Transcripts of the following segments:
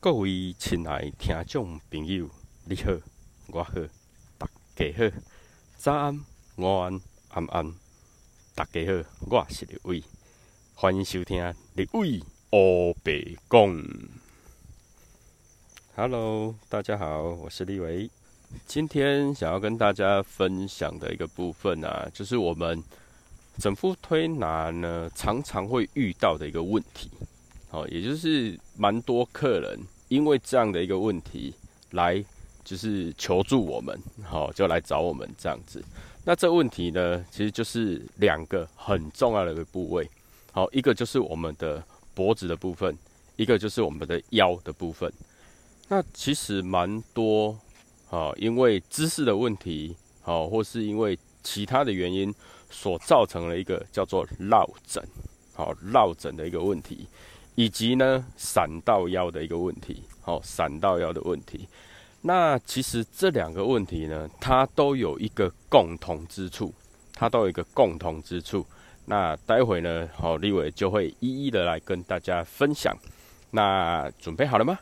各位亲爱听众朋友，你好，我好，大家好，早安、午安、晚安，大家好，我是李伟，欢迎收听李伟欧北讲。Hello，大家好，我是李伟。今天想要跟大家分享的一个部分啊，就是我们整副推拿呢，常常会遇到的一个问题。好，也就是蛮多客人因为这样的一个问题来，就是求助我们，好，就来找我们这样子。那这问题呢，其实就是两个很重要的一个部位，好，一个就是我们的脖子的部分，一个就是我们的腰的部分。那其实蛮多，好，因为姿势的问题，好，或是因为其他的原因所造成了一个叫做落枕，好，落枕的一个问题。以及呢，闪到腰的一个问题，好，闪到腰的问题。那其实这两个问题呢，它都有一个共同之处，它都有一个共同之处。那待会呢，好，立伟就会一一的来跟大家分享。那准备好了吗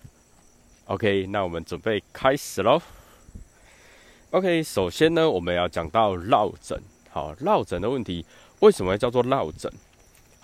？OK，那我们准备开始喽。OK，首先呢，我们要讲到落枕。好，落枕的问题，为什么叫做落枕？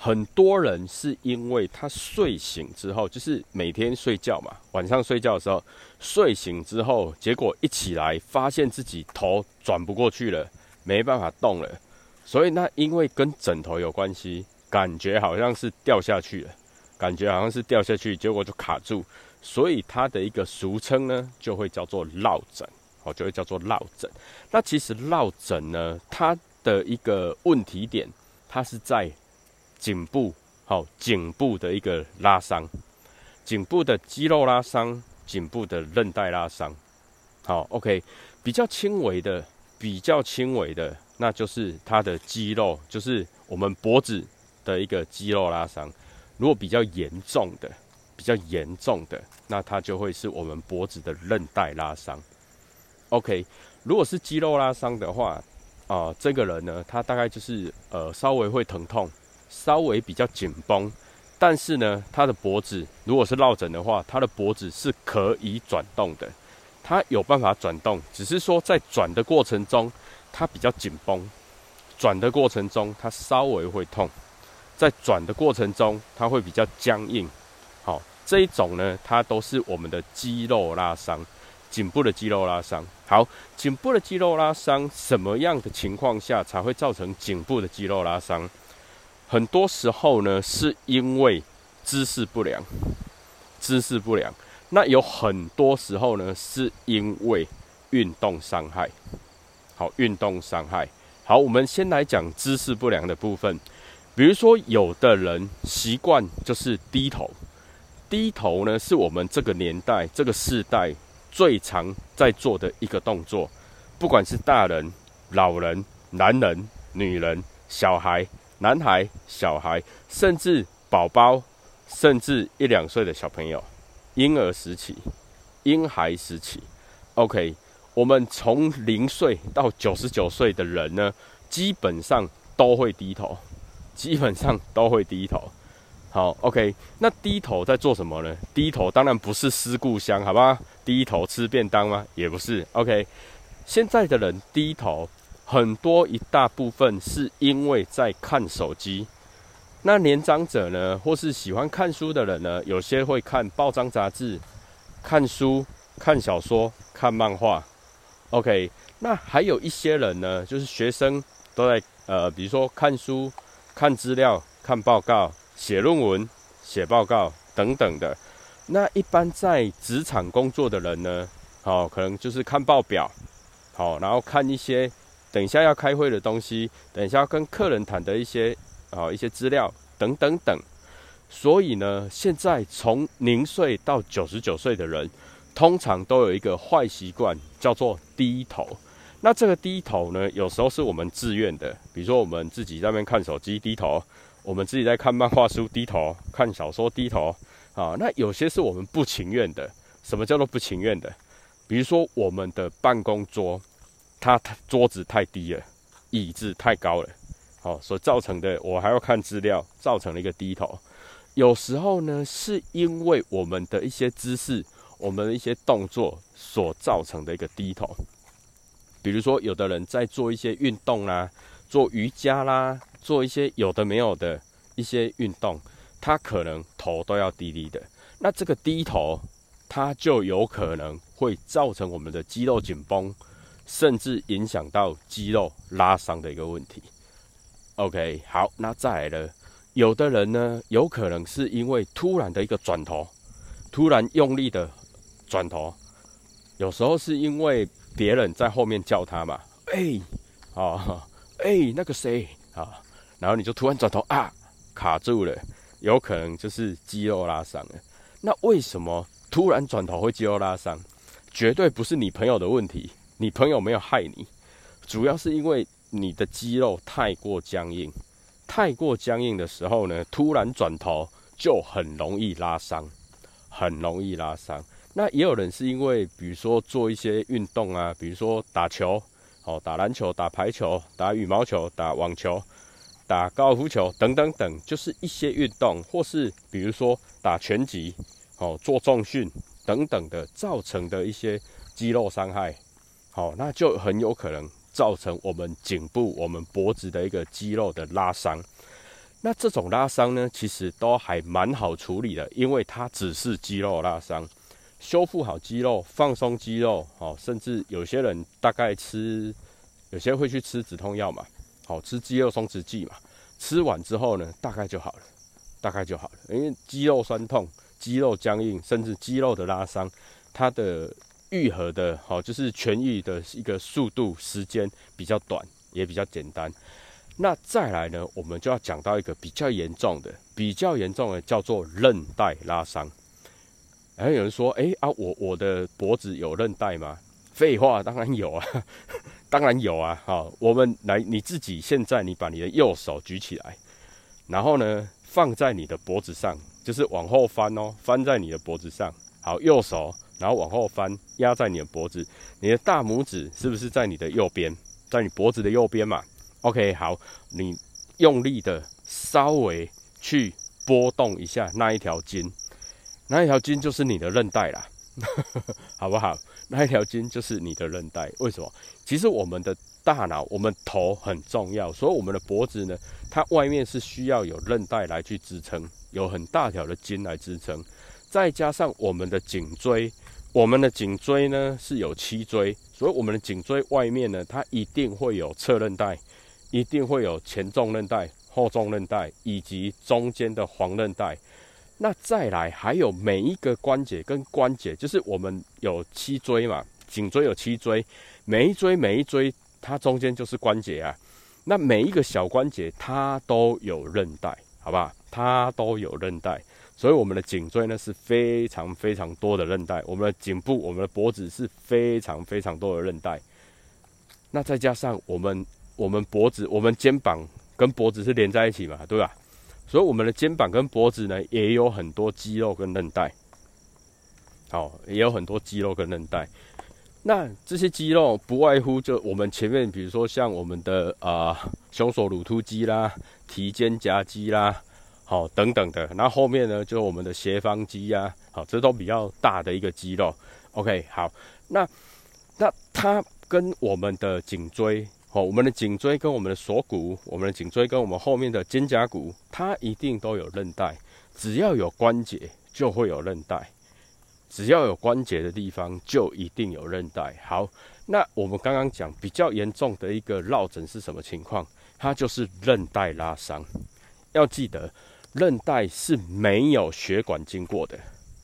很多人是因为他睡醒之后，就是每天睡觉嘛，晚上睡觉的时候，睡醒之后，结果一起来发现自己头转不过去了，没办法动了，所以那因为跟枕头有关系，感觉好像是掉下去了，感觉好像是掉下去，结果就卡住，所以它的一个俗称呢，就会叫做落枕，哦，就会叫做落枕。那其实落枕呢，它的一个问题点，它是在。颈部，好，颈部的一个拉伤，颈部的肌肉拉伤，颈部的韧带拉伤，好，OK，比较轻微的，比较轻微的，那就是它的肌肉，就是我们脖子的一个肌肉拉伤。如果比较严重的，比较严重的，那它就会是我们脖子的韧带拉伤。OK，如果是肌肉拉伤的话，啊，这个人呢，他大概就是呃，稍微会疼痛。稍微比较紧绷，但是呢，他的脖子如果是落枕的话，他的脖子是可以转动的，他有办法转动，只是说在转的过程中，他比较紧绷，转的过程中他稍微会痛，在转的过程中他会比较僵硬。好，这一种呢，它都是我们的肌肉拉伤，颈部的肌肉拉伤。好，颈部的肌肉拉伤，什么样的情况下才会造成颈部的肌肉拉伤？很多时候呢，是因为姿势不良，姿势不良。那有很多时候呢，是因为运动伤害。好，运动伤害。好，我们先来讲姿势不良的部分。比如说，有的人习惯就是低头，低头呢，是我们这个年代、这个世代最常在做的一个动作。不管是大人、老人、男人、女人、小孩。男孩、小孩，甚至宝宝，甚至一两岁的小朋友，婴儿时期、婴孩时期，OK，我们从零岁到九十九岁的人呢，基本上都会低头，基本上都会低头。好，OK，那低头在做什么呢？低头当然不是思故乡，好吧？低头吃便当吗？也不是。OK，现在的人低头。很多一大部分是因为在看手机，那年长者呢，或是喜欢看书的人呢，有些会看报章杂志、看书、看小说、看漫画。OK，那还有一些人呢，就是学生都在呃，比如说看书、看资料、看报告、写论文、写报告等等的。那一般在职场工作的人呢，好，可能就是看报表，好，然后看一些。等一下要开会的东西，等一下要跟客人谈的一些啊一些资料等等等，所以呢，现在从零岁到九十九岁的人，通常都有一个坏习惯，叫做低头。那这个低头呢，有时候是我们自愿的，比如说我们自己在那边看手机低头，我们自己在看漫画书低头，看小说低头啊。那有些是我们不情愿的。什么叫做不情愿的？比如说我们的办公桌。他桌子太低了，椅子太高了，好，所造成的我还要看资料，造成了一个低头。有时候呢，是因为我们的一些姿势、我们的一些动作所造成的一个低头。比如说，有的人在做一些运动啦，做瑜伽啦，做一些有的没有的一些运动，他可能头都要低低的。那这个低头，它就有可能会造成我们的肌肉紧绷，甚至影响到肌肉拉伤的一个问题。OK，好，那再来了。有的人呢，有可能是因为突然的一个转头，突然用力的转头，有时候是因为别人在后面叫他嘛，哎，啊，哎，那个谁啊，然后你就突然转头啊，卡住了，有可能就是肌肉拉伤了。那为什么突然转头会肌肉拉伤？绝对不是你朋友的问题，你朋友没有害你，主要是因为你的肌肉太过僵硬。太过僵硬的时候呢，突然转头就很容易拉伤，很容易拉伤。那也有人是因为，比如说做一些运动啊，比如说打球，哦，打篮球、打排球、打羽毛球、打网球、打高尔夫球等等等，就是一些运动，或是比如说打拳击，哦，做重训等等的，造成的一些肌肉伤害，好，那就很有可能。造成我们颈部、我们脖子的一个肌肉的拉伤。那这种拉伤呢，其实都还蛮好处理的，因为它只是肌肉拉伤，修复好肌肉、放松肌肉，哦，甚至有些人大概吃，有些会去吃止痛药嘛，好吃肌肉松弛剂嘛，吃完之后呢，大概就好了，大概就好了。因为肌肉酸痛、肌肉僵硬，甚至肌肉的拉伤，它的。愈合的好，就是痊愈的一个速度时间比较短，也比较简单。那再来呢，我们就要讲到一个比较严重的，比较严重的叫做韧带拉伤。然后有人说：“哎啊，我我的脖子有韧带吗？”废话，当然有啊，当然有啊。好，我们来，你自己现在你把你的右手举起来，然后呢放在你的脖子上，就是往后翻哦，翻在你的脖子上。好，右手。然后往后翻，压在你的脖子，你的大拇指是不是在你的右边，在你脖子的右边嘛？OK，好，你用力的稍微去拨动一下那一条筋，那一条筋就是你的韧带啦，好不好？那一条筋就是你的韧带。为什么？其实我们的大脑，我们头很重要，所以我们的脖子呢，它外面是需要有韧带来去支撑，有很大条的筋来支撑，再加上我们的颈椎。我们的颈椎呢是有七椎，所以我们的颈椎外面呢，它一定会有侧韧带，一定会有前纵韧带、后纵韧带以及中间的黄韧带。那再来还有每一个关节跟关节，就是我们有七椎嘛，颈椎有七椎，每一椎每一椎它中间就是关节啊。那每一个小关节它都有韧带，好不好？它都有韧带。所以我们的颈椎呢是非常非常多的韧带，我们的颈部、我们的脖子是非常非常多的韧带。那再加上我们、我们脖子、我们肩膀跟脖子是连在一起嘛，对吧？所以我们的肩膀跟脖子呢也有很多肌肉跟韧带，好，也有很多肌肉跟韧带。那这些肌肉不外乎就我们前面，比如说像我们的啊胸锁乳突肌啦、提肩胛肌啦。好，等等的，那后后面呢，就是我们的斜方肌呀，好，这都比较大的一个肌肉。OK，好，那那它跟我们的颈椎，好，我们的颈椎跟我们的锁骨，我们的颈椎跟我们后面的肩胛骨，它一定都有韧带。只要有关节，就会有韧带；只要有关节的地方，就一定有韧带。好，那我们刚刚讲比较严重的一个落枕是什么情况？它就是韧带拉伤。要记得。韧带是没有血管经过的，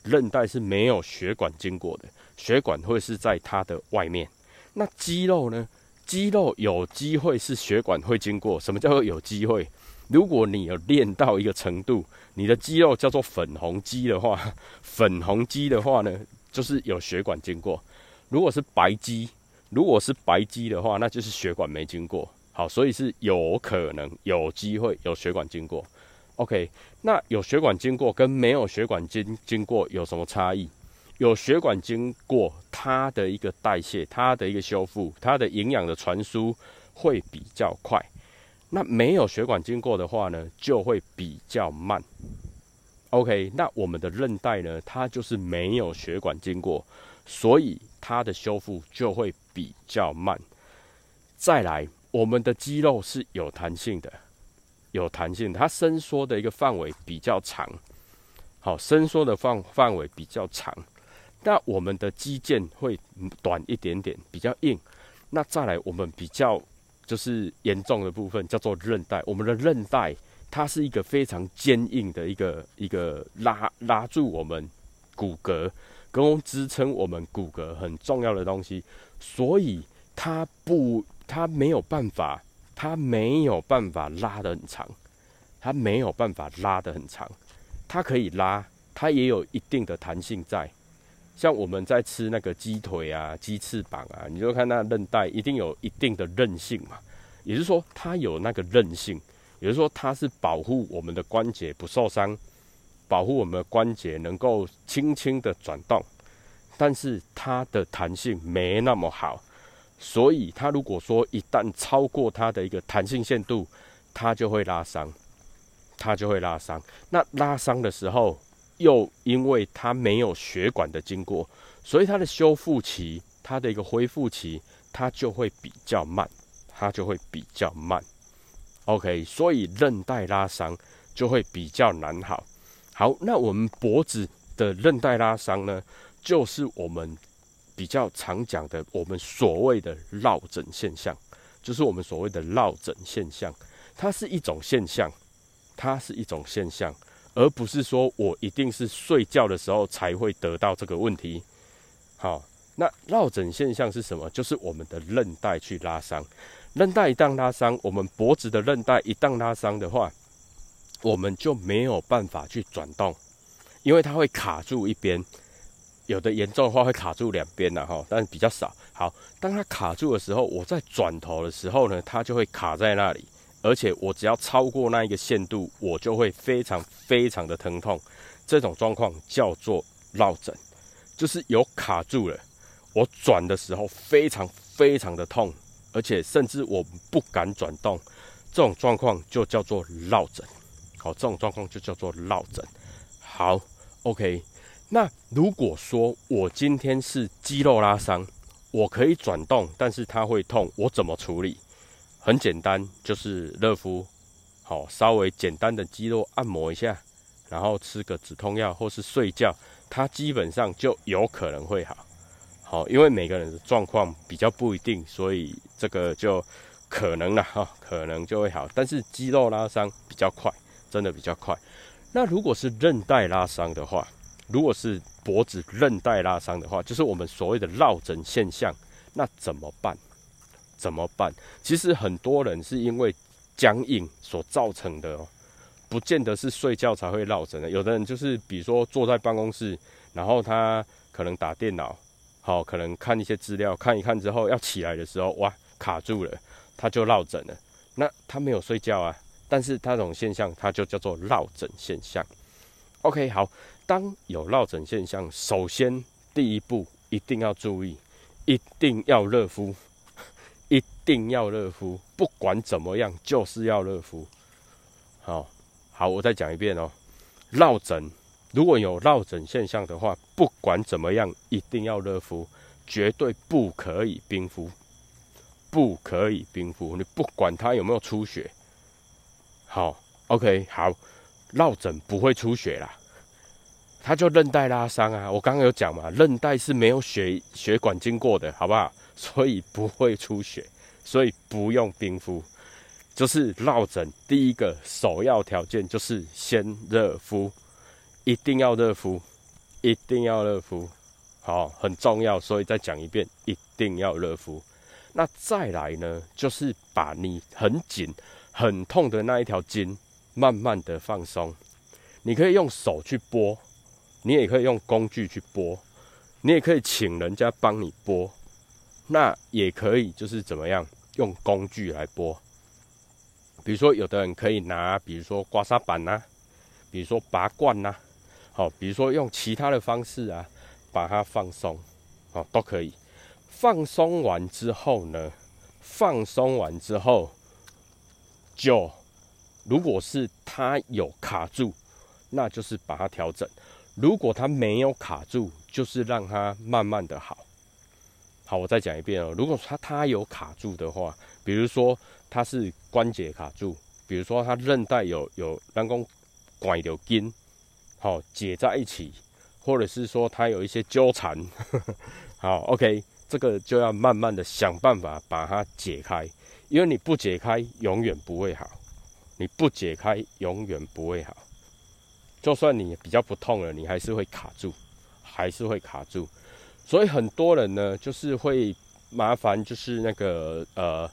韧带是没有血管经过的，血管会是在它的外面。那肌肉呢？肌肉有机会是血管会经过。什么叫做有机会？如果你有练到一个程度，你的肌肉叫做粉红肌的话，粉红肌的话呢，就是有血管经过。如果是白肌，如果是白肌的话，那就是血管没经过。好，所以是有可能有机会有血管经过。OK，那有血管经过跟没有血管经经过有什么差异？有血管经过，它的一个代谢、它的一个修复、它的营养的传输会比较快。那没有血管经过的话呢，就会比较慢。OK，那我们的韧带呢，它就是没有血管经过，所以它的修复就会比较慢。再来，我们的肌肉是有弹性的，有弹性，它伸缩的一个范围比较长。好，伸缩的范范围比较长，那我们的肌腱会短一点点，比较硬。那再来，我们比较就是严重的部分叫做韧带，我们的韧带。它是一个非常坚硬的一个一个拉拉住我们骨骼，跟支撑我们骨骼很重要的东西，所以它不，它没有办法，它没有办法拉得很长，它没有办法拉得很长，它可以拉，它也有一定的弹性在。像我们在吃那个鸡腿啊、鸡翅膀啊，你就看那韧带一定有一定的韧性嘛，也就是说它有那个韧性。也就是说，它是保护我们的关节不受伤，保护我们的关节能够轻轻的转动，但是它的弹性没那么好，所以它如果说一旦超过它的一个弹性限度，它就会拉伤，它就会拉伤。那拉伤的时候，又因为它没有血管的经过，所以它的修复期、它的一个恢复期，它就会比较慢，它就会比较慢。OK，所以韧带拉伤就会比较难好。好，那我们脖子的韧带拉伤呢，就是我们比较常讲的，我们所谓的落枕现象，就是我们所谓的落枕现象。它是一种现象，它是一种现象，而不是说我一定是睡觉的时候才会得到这个问题。好，那落枕现象是什么？就是我们的韧带去拉伤。韧带一旦拉伤，我们脖子的韧带一旦拉伤的话，我们就没有办法去转动，因为它会卡住一边。有的严重的话会卡住两边的哈，但是比较少。好，当它卡住的时候，我在转头的时候呢，它就会卡在那里，而且我只要超过那一个限度，我就会非常非常的疼痛。这种状况叫做落枕，就是有卡住了，我转的时候非常非常的痛。而且甚至我不敢转动，这种状况就叫做落枕。好，这种状况就叫做落枕。好，OK。那如果说我今天是肌肉拉伤，我可以转动，但是它会痛，我怎么处理？很简单，就是热敷，好，稍微简单的肌肉按摩一下，然后吃个止痛药或是睡觉，它基本上就有可能会好。好，因为每个人的状况比较不一定，所以这个就可能了哈，可能就会好。但是肌肉拉伤比较快，真的比较快。那如果是韧带拉伤的话，如果是脖子韧带拉伤的话，就是我们所谓的落枕现象，那怎么办？怎么办？其实很多人是因为僵硬所造成的哦，不见得是睡觉才会落枕的。有的人就是比如说坐在办公室，然后他可能打电脑。好，可能看一些资料，看一看之后要起来的时候，哇，卡住了，他就落枕了。那他没有睡觉啊，但是他这种现象，它就叫做落枕现象。OK，好，当有落枕现象，首先第一步一定要注意，一定要热敷，一定要热敷，不管怎么样就是要热敷。好，好，我再讲一遍哦，落枕。如果有落枕现象的话，不管怎么样，一定要热敷，绝对不可以冰敷，不可以冰敷。你不管它有没有出血，好，OK，好，落枕不会出血啦，它就韧带拉伤啊。我刚刚有讲嘛，韧带是没有血血管经过的，好不好？所以不会出血，所以不用冰敷。就是落枕第一个首要条件就是先热敷。一定要热敷，一定要热敷，好，很重要，所以再讲一遍，一定要热敷。那再来呢，就是把你很紧、很痛的那一条筋，慢慢的放松。你可以用手去拨，你也可以用工具去拨，你也可以请人家帮你拨，那也可以就是怎么样用工具来拨。比如说，有的人可以拿，比如说刮痧板呐，比如说拔罐呐。好，比如说用其他的方式啊，把它放松，哦，都可以。放松完之后呢，放松完之后，就如果是它有卡住，那就是把它调整；如果它没有卡住，就是让它慢慢的好。好，我再讲一遍哦。如果它它有卡住的话，比如说它是关节卡住，比如说它韧带有有人工拐有筋，好解在一起，或者是说它有一些纠缠，好，OK，这个就要慢慢的想办法把它解开，因为你不解开永远不会好，你不解开永远不会好，就算你比较不痛了，你还是会卡住，还是会卡住。所以很多人呢，就是会麻烦，就是那个呃，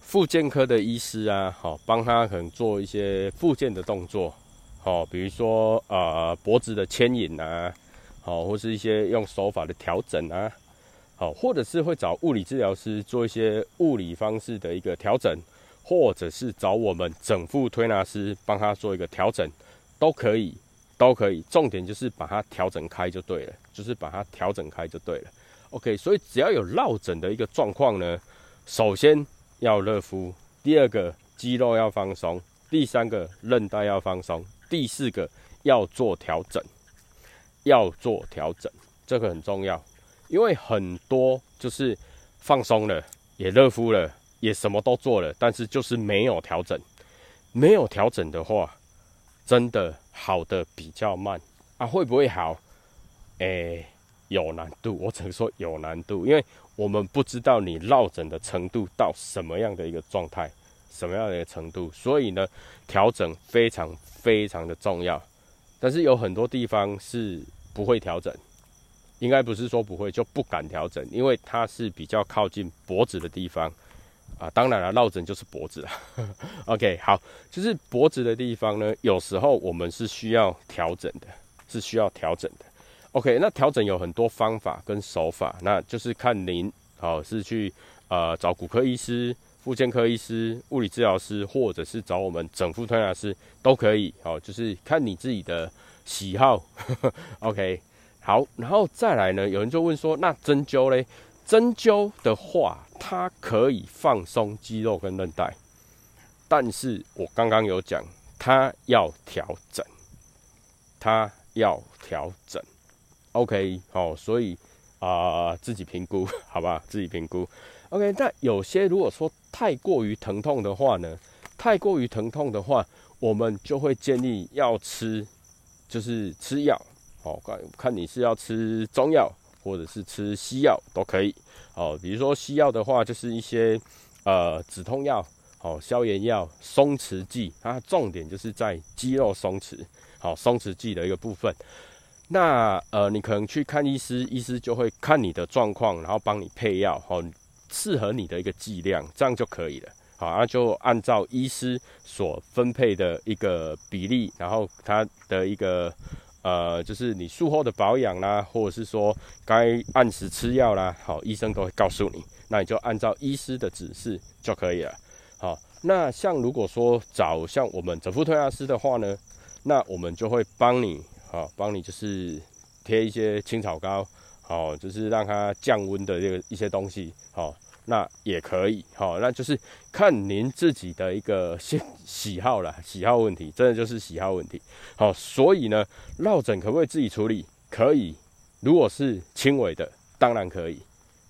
复健科的医师啊，好，帮他可能做一些复健的动作，好，比如说呃脖子的牵引啊，好，或是一些用手法的调整啊，好，或者是会找物理治疗师做一些物理方式的一个调整，或者是找我们整副推拿师帮他做一个调整，都可以。都可以，重点就是把它调整开就对了，就是把它调整开就对了。OK，所以只要有落枕的一个状况呢，首先要热敷，第二个肌肉要放松，第三个韧带要放松，第四个要做调整，要做调整，这个很重要，因为很多就是放松了，也热敷了，也什么都做了，但是就是没有调整，没有调整的话。真的好的比较慢啊，会不会好？诶，有难度，我只能说有难度，因为我们不知道你落枕的程度到什么样的一个状态，什么样的一个程度，所以呢，调整非常非常的重要。但是有很多地方是不会调整，应该不是说不会就不敢调整，因为它是比较靠近脖子的地方。啊，当然了，落枕就是脖子了。OK，好，就是脖子的地方呢，有时候我们是需要调整的，是需要调整的。OK，那调整有很多方法跟手法，那就是看您好是去呃找骨科医师、复健科医师、物理治疗师，或者是找我们整副推拿师都可以。好，就是看你自己的喜好。OK，好，然后再来呢，有人就问说，那针灸嘞？针灸的话。它可以放松肌肉跟韧带，但是我刚刚有讲，它要调整，它要调整，OK，好，所以啊，自己评估，好吧，自己评估，OK。但有些如果说太过于疼痛的话呢，太过于疼痛的话，我们就会建议要吃，就是吃药，好，看看你是要吃中药。或者是吃西药都可以哦，比如说西药的话，就是一些呃止痛药、好消炎药、松弛剂，它重点就是在肌肉松弛，好松弛剂的一个部分。那呃，你可能去看医师，医师就会看你的状况，然后帮你配药，好适合你的一个剂量，这样就可以了。好，那就按照医师所分配的一个比例，然后它的一个。呃，就是你术后的保养啦，或者是说该按时吃药啦，好，医生都会告诉你，那你就按照医师的指示就可以了。好，那像如果说找像我们整副推拿师的话呢，那我们就会帮你，好，帮你就是贴一些青草膏，好，就是让它降温的这个一些东西，好。那也可以，好，那就是看您自己的一个喜 喜好了，喜好问题，真的就是喜好问题，好，所以呢，落枕可不可以自己处理？可以，如果是轻微的，当然可以，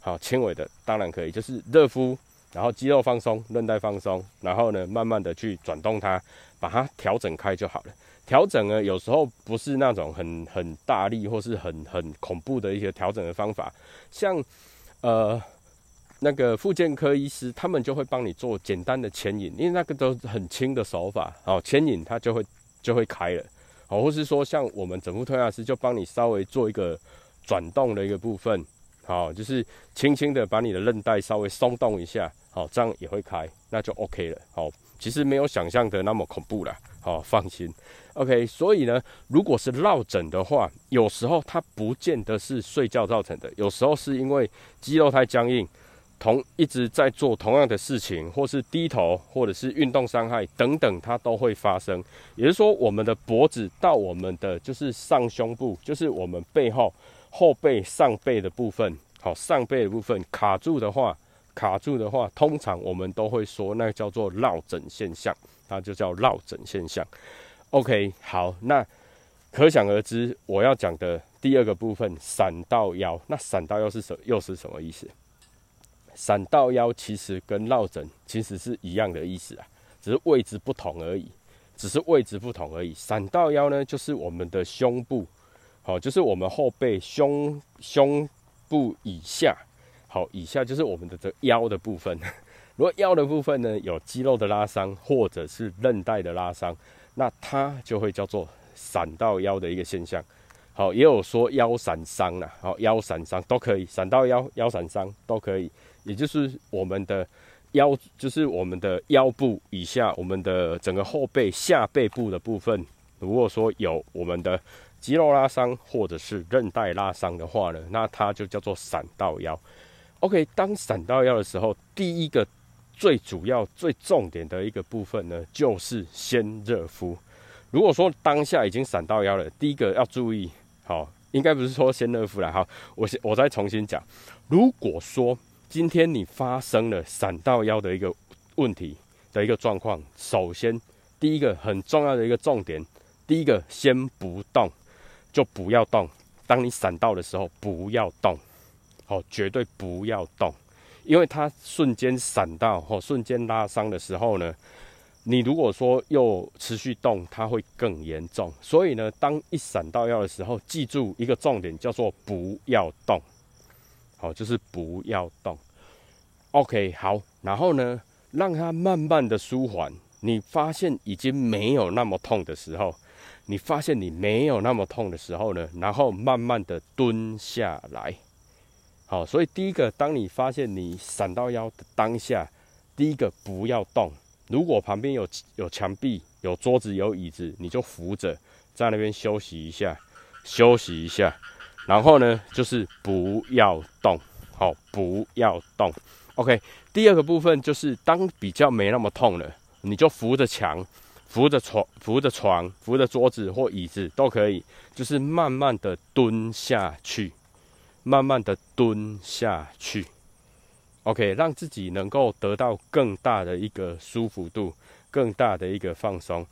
好，轻微的当然可以，就是热敷，然后肌肉放松，韧带放松，然后呢，慢慢的去转动它，把它调整开就好了。调整呢，有时候不是那种很很大力或是很很恐怖的一些调整的方法，像呃。那个复健科医师，他们就会帮你做简单的牵引，因为那个都很轻的手法，哦，牵引它就会就会开了，哦，或是说像我们整副推拿师就帮你稍微做一个转动的一个部分，好，就是轻轻的把你的韧带稍微松动一下，好，这样也会开，那就 OK 了，好，其实没有想象的那么恐怖啦，好，放心，OK，所以呢，如果是落枕的话，有时候它不见得是睡觉造成的，有时候是因为肌肉太僵硬。同一直在做同样的事情，或是低头，或者是运动伤害等等，它都会发生。也就是说，我们的脖子到我们的就是上胸部，就是我们背后后背上背的部分，好上背的部分卡住的话，卡住的话，通常我们都会说那叫做落枕现象，它就叫落枕现象。OK，好，那可想而知，我要讲的第二个部分闪到腰，那闪到腰是什又是什么意思？闪到腰其实跟落枕其实是一样的意思啊，只是位置不同而已，只是位置不同而已。闪到腰呢，就是我们的胸部，好，就是我们后背胸胸部以下，好，以下就是我们的这腰的部分。如果腰的部分呢有肌肉的拉伤或者是韧带的拉伤，那它就会叫做闪到腰的一个现象。好，也有说腰闪伤啦，好，腰闪伤都可以，闪到腰、腰闪伤都可以。也就是我们的腰，就是我们的腰部以下，我们的整个后背下背部的部分，如果说有我们的肌肉拉伤或者是韧带拉伤的话呢，那它就叫做闪到腰。OK，当闪到腰的时候，第一个。最主要、最重点的一个部分呢，就是先热敷。如果说当下已经闪到腰了，第一个要注意，好，应该不是说先热敷了。好，我先我再重新讲。如果说今天你发生了闪到腰的一个问题的一个状况，首先第一个很重要的一个重点，第一个先不动，就不要动。当你闪到的时候，不要动，好，绝对不要动。因为它瞬间闪到或瞬间拉伤的时候呢，你如果说又持续动，它会更严重。所以呢，当一闪到腰的时候，记住一个重点，叫做不要动。好，就是不要动。OK，好，然后呢，让它慢慢的舒缓。你发现已经没有那么痛的时候，你发现你没有那么痛的时候呢，然后慢慢的蹲下来。好，所以第一个，当你发现你闪到腰的当下，第一个不要动。如果旁边有有墙壁、有桌子、有椅子，你就扶着在那边休息一下，休息一下。然后呢，就是不要动，好，不要动。OK，第二个部分就是当比较没那么痛了，你就扶着墙、扶着床、扶着床、扶着桌子或椅子都可以，就是慢慢的蹲下去。慢慢的蹲下去，OK，让自己能够得到更大的一个舒服度，更大的一个放松。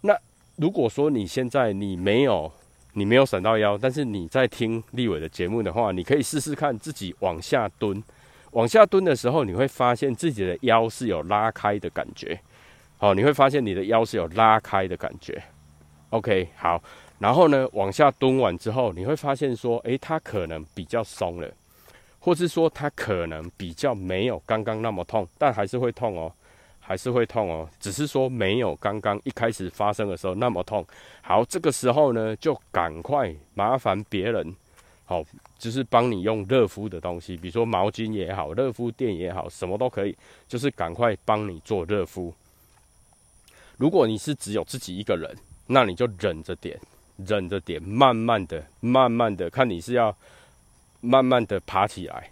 那如果说你现在你没有你没有闪到腰，但是你在听立伟的节目的话，你可以试试看自己往下蹲。往下蹲的时候，你会发现自己的腰是有拉开的感觉。好，你会发现你的腰是有拉开的感觉。OK，好。然后呢，往下蹲完之后，你会发现说，诶，它可能比较松了，或是说它可能比较没有刚刚那么痛，但还是会痛哦，还是会痛哦，只是说没有刚刚一开始发生的时候那么痛。好，这个时候呢，就赶快麻烦别人，好，就是帮你用热敷的东西，比如说毛巾也好，热敷垫也好，什么都可以，就是赶快帮你做热敷。如果你是只有自己一个人，那你就忍着点。忍着点，慢慢的、慢慢的，看你是要慢慢的爬起来，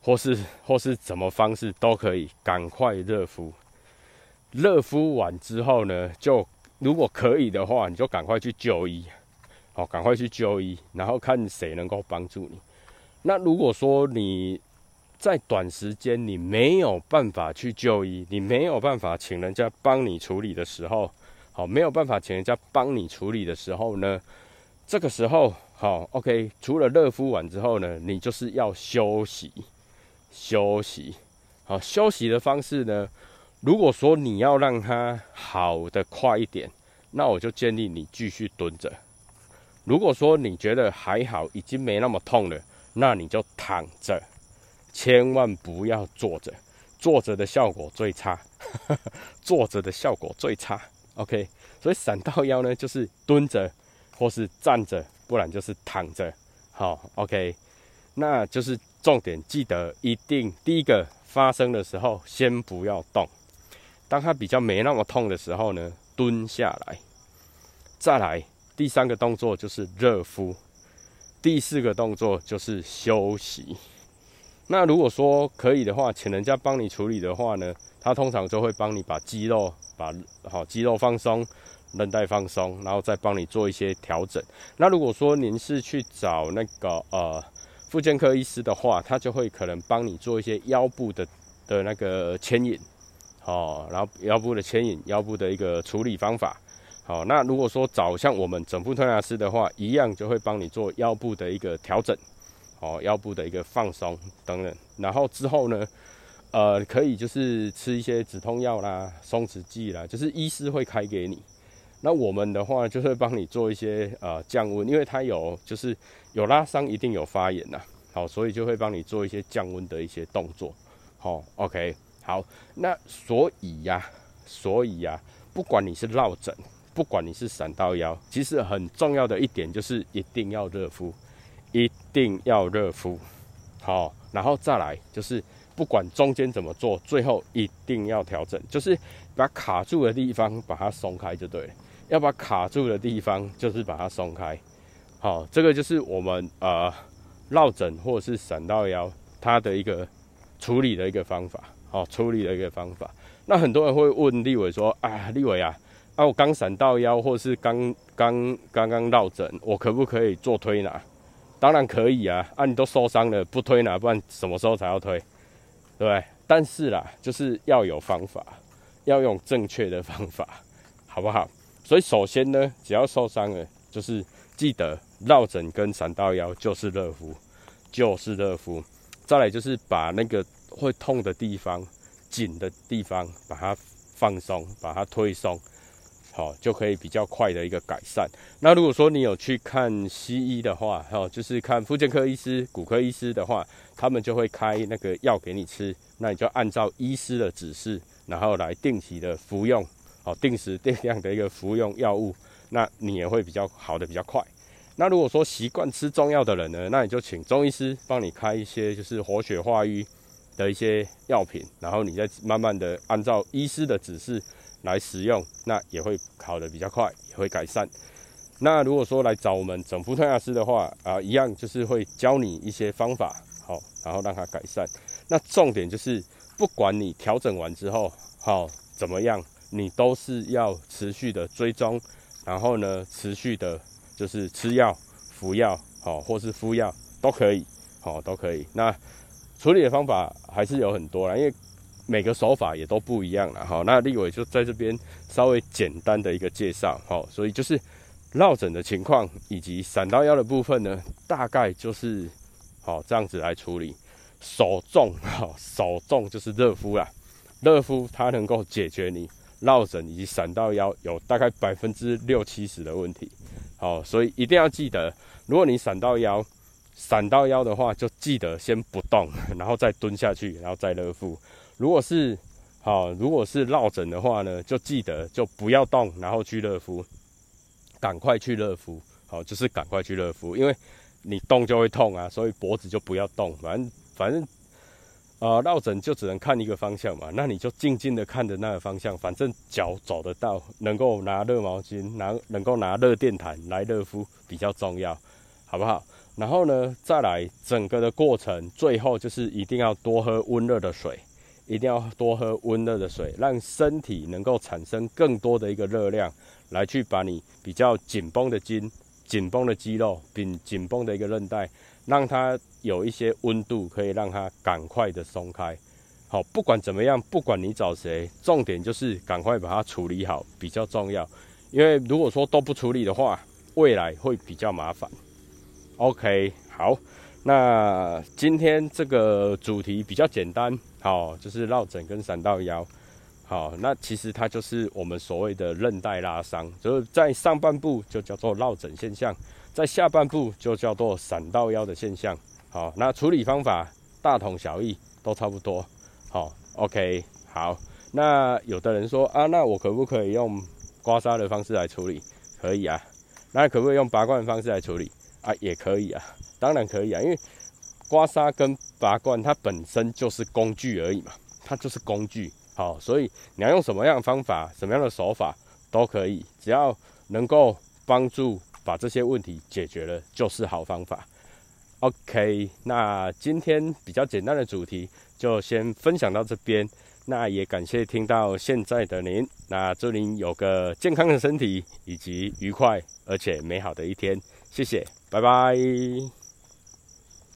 或是或是怎么方式都可以，赶快热敷。热敷完之后呢，就如果可以的话，你就赶快去就医，好，赶快去就医，然后看谁能够帮助你。那如果说你在短时间你没有办法去就医，你没有办法请人家帮你处理的时候，好，没有办法请人家帮你处理的时候呢，这个时候好，OK，除了热敷完之后呢，你就是要休息，休息。好，休息的方式呢，如果说你要让它好的快一点，那我就建议你继续蹲着。如果说你觉得还好，已经没那么痛了，那你就躺着，千万不要坐着，坐着的效果最差，坐着的效果最差。OK，所以闪到腰呢，就是蹲着，或是站着，不然就是躺着。好，OK，那就是重点，记得一定第一个发生的时候先不要动，当它比较没那么痛的时候呢，蹲下来，再来第三个动作就是热敷，第四个动作就是休息。那如果说可以的话，请人家帮你处理的话呢，他通常就会帮你把肌肉。把好肌肉放松，韧带放松，然后再帮你做一些调整。那如果说您是去找那个呃，复健科医师的话，他就会可能帮你做一些腰部的的那个牵引，哦，然后腰部的牵引，腰部的一个处理方法。好，那如果说找像我们整副推拿师的话，一样就会帮你做腰部的一个调整，哦，腰部的一个放松等等。然后之后呢，呃，可以就是吃一些止痛药啦、松弛剂啦，就是医师会开给你。那我们的话就会帮你做一些呃降温，因为它有就是有拉伤，一定有发炎呐。好，所以就会帮你做一些降温的一些动作。好，OK，好，那所以呀，所以呀，不管你是落枕。不管你是闪到腰，其实很重要的一点就是一定要热敷，一定要热敷，好，然后再来就是不管中间怎么做，最后一定要调整，就是把卡住的地方把它松开就对了，要把卡住的地方就是把它松开，好，这个就是我们呃落枕或者是闪到腰它的一个处理的一个方法，好，处理的一个方法。那很多人会问立伟说啊，立伟啊。啊，我刚闪到腰，或是刚刚刚刚落枕，我可不可以做推拿？当然可以啊！啊，你都受伤了，不推拿，不然什么时候才要推？对？但是啦，就是要有方法，要用正确的方法，好不好？所以首先呢，只要受伤了，就是记得落枕跟闪到腰就是热敷，就是热敷。再来就是把那个会痛的地方、紧的地方，把它放松，把它推松。好，就可以比较快的一个改善。那如果说你有去看西医的话，哈，就是看妇健科医师、骨科医师的话，他们就会开那个药给你吃，那你就按照医师的指示，然后来定期的服用，好，定时定量的一个服用药物，那你也会比较好的比较快。那如果说习惯吃中药的人呢，那你就请中医师帮你开一些就是活血化瘀的一些药品，然后你再慢慢的按照医师的指示。来使用，那也会好的比较快，也会改善。那如果说来找我们整副推拿师的话，啊，一样就是会教你一些方法，好，然后让它改善。那重点就是，不管你调整完之后，好怎么样，你都是要持续的追踪，然后呢，持续的就是吃药、服药，好，或是敷药都可以，好，都可以。那处理的方法还是有很多啦，因为。每个手法也都不一样了哈，那立伟就在这边稍微简单的一个介绍哈，所以就是落枕的情况以及闪到腰的部分呢，大概就是好这样子来处理。手重哈，手重就是热敷啦，热敷它能够解决你落枕以及闪到腰有大概百分之六七十的问题。好，所以一定要记得，如果你闪到腰，闪到腰的话，就记得先不动，然后再蹲下去，然后再热敷。如果是好，如果是落枕的话呢，就记得就不要动，然后去热敷，赶快去热敷，好，就是赶快去热敷，因为你动就会痛啊，所以脖子就不要动，反正反正啊，落枕就只能看一个方向嘛，那你就静静的看着那个方向，反正脚走得到，能够拿热毛巾，拿能够拿热电毯来热敷比较重要，好不好？然后呢，再来整个的过程，最后就是一定要多喝温热的水。一定要多喝温热的水，让身体能够产生更多的一个热量，来去把你比较紧绷的筋、紧绷的肌肉、并紧绷的一个韧带，让它有一些温度，可以让它赶快的松开。好，不管怎么样，不管你找谁，重点就是赶快把它处理好比较重要。因为如果说都不处理的话，未来会比较麻烦。OK，好。那今天这个主题比较简单，好，就是绕枕跟闪到腰，好，那其实它就是我们所谓的韧带拉伤，就是在上半部就叫做绕枕现象，在下半部就叫做闪到腰的现象，好，那处理方法大同小异，都差不多，好，OK，好，那有的人说啊，那我可不可以用刮痧的方式来处理？可以啊，那可不可以用拔罐的方式来处理？啊，也可以啊。当然可以啊，因为刮痧跟拔罐它本身就是工具而已嘛，它就是工具，好，所以你要用什么样的方法、什么样的手法都可以，只要能够帮助把这些问题解决了，就是好方法。OK，那今天比较简单的主题就先分享到这边，那也感谢听到现在的您，那祝您有个健康的身体以及愉快而且美好的一天，谢谢，拜拜。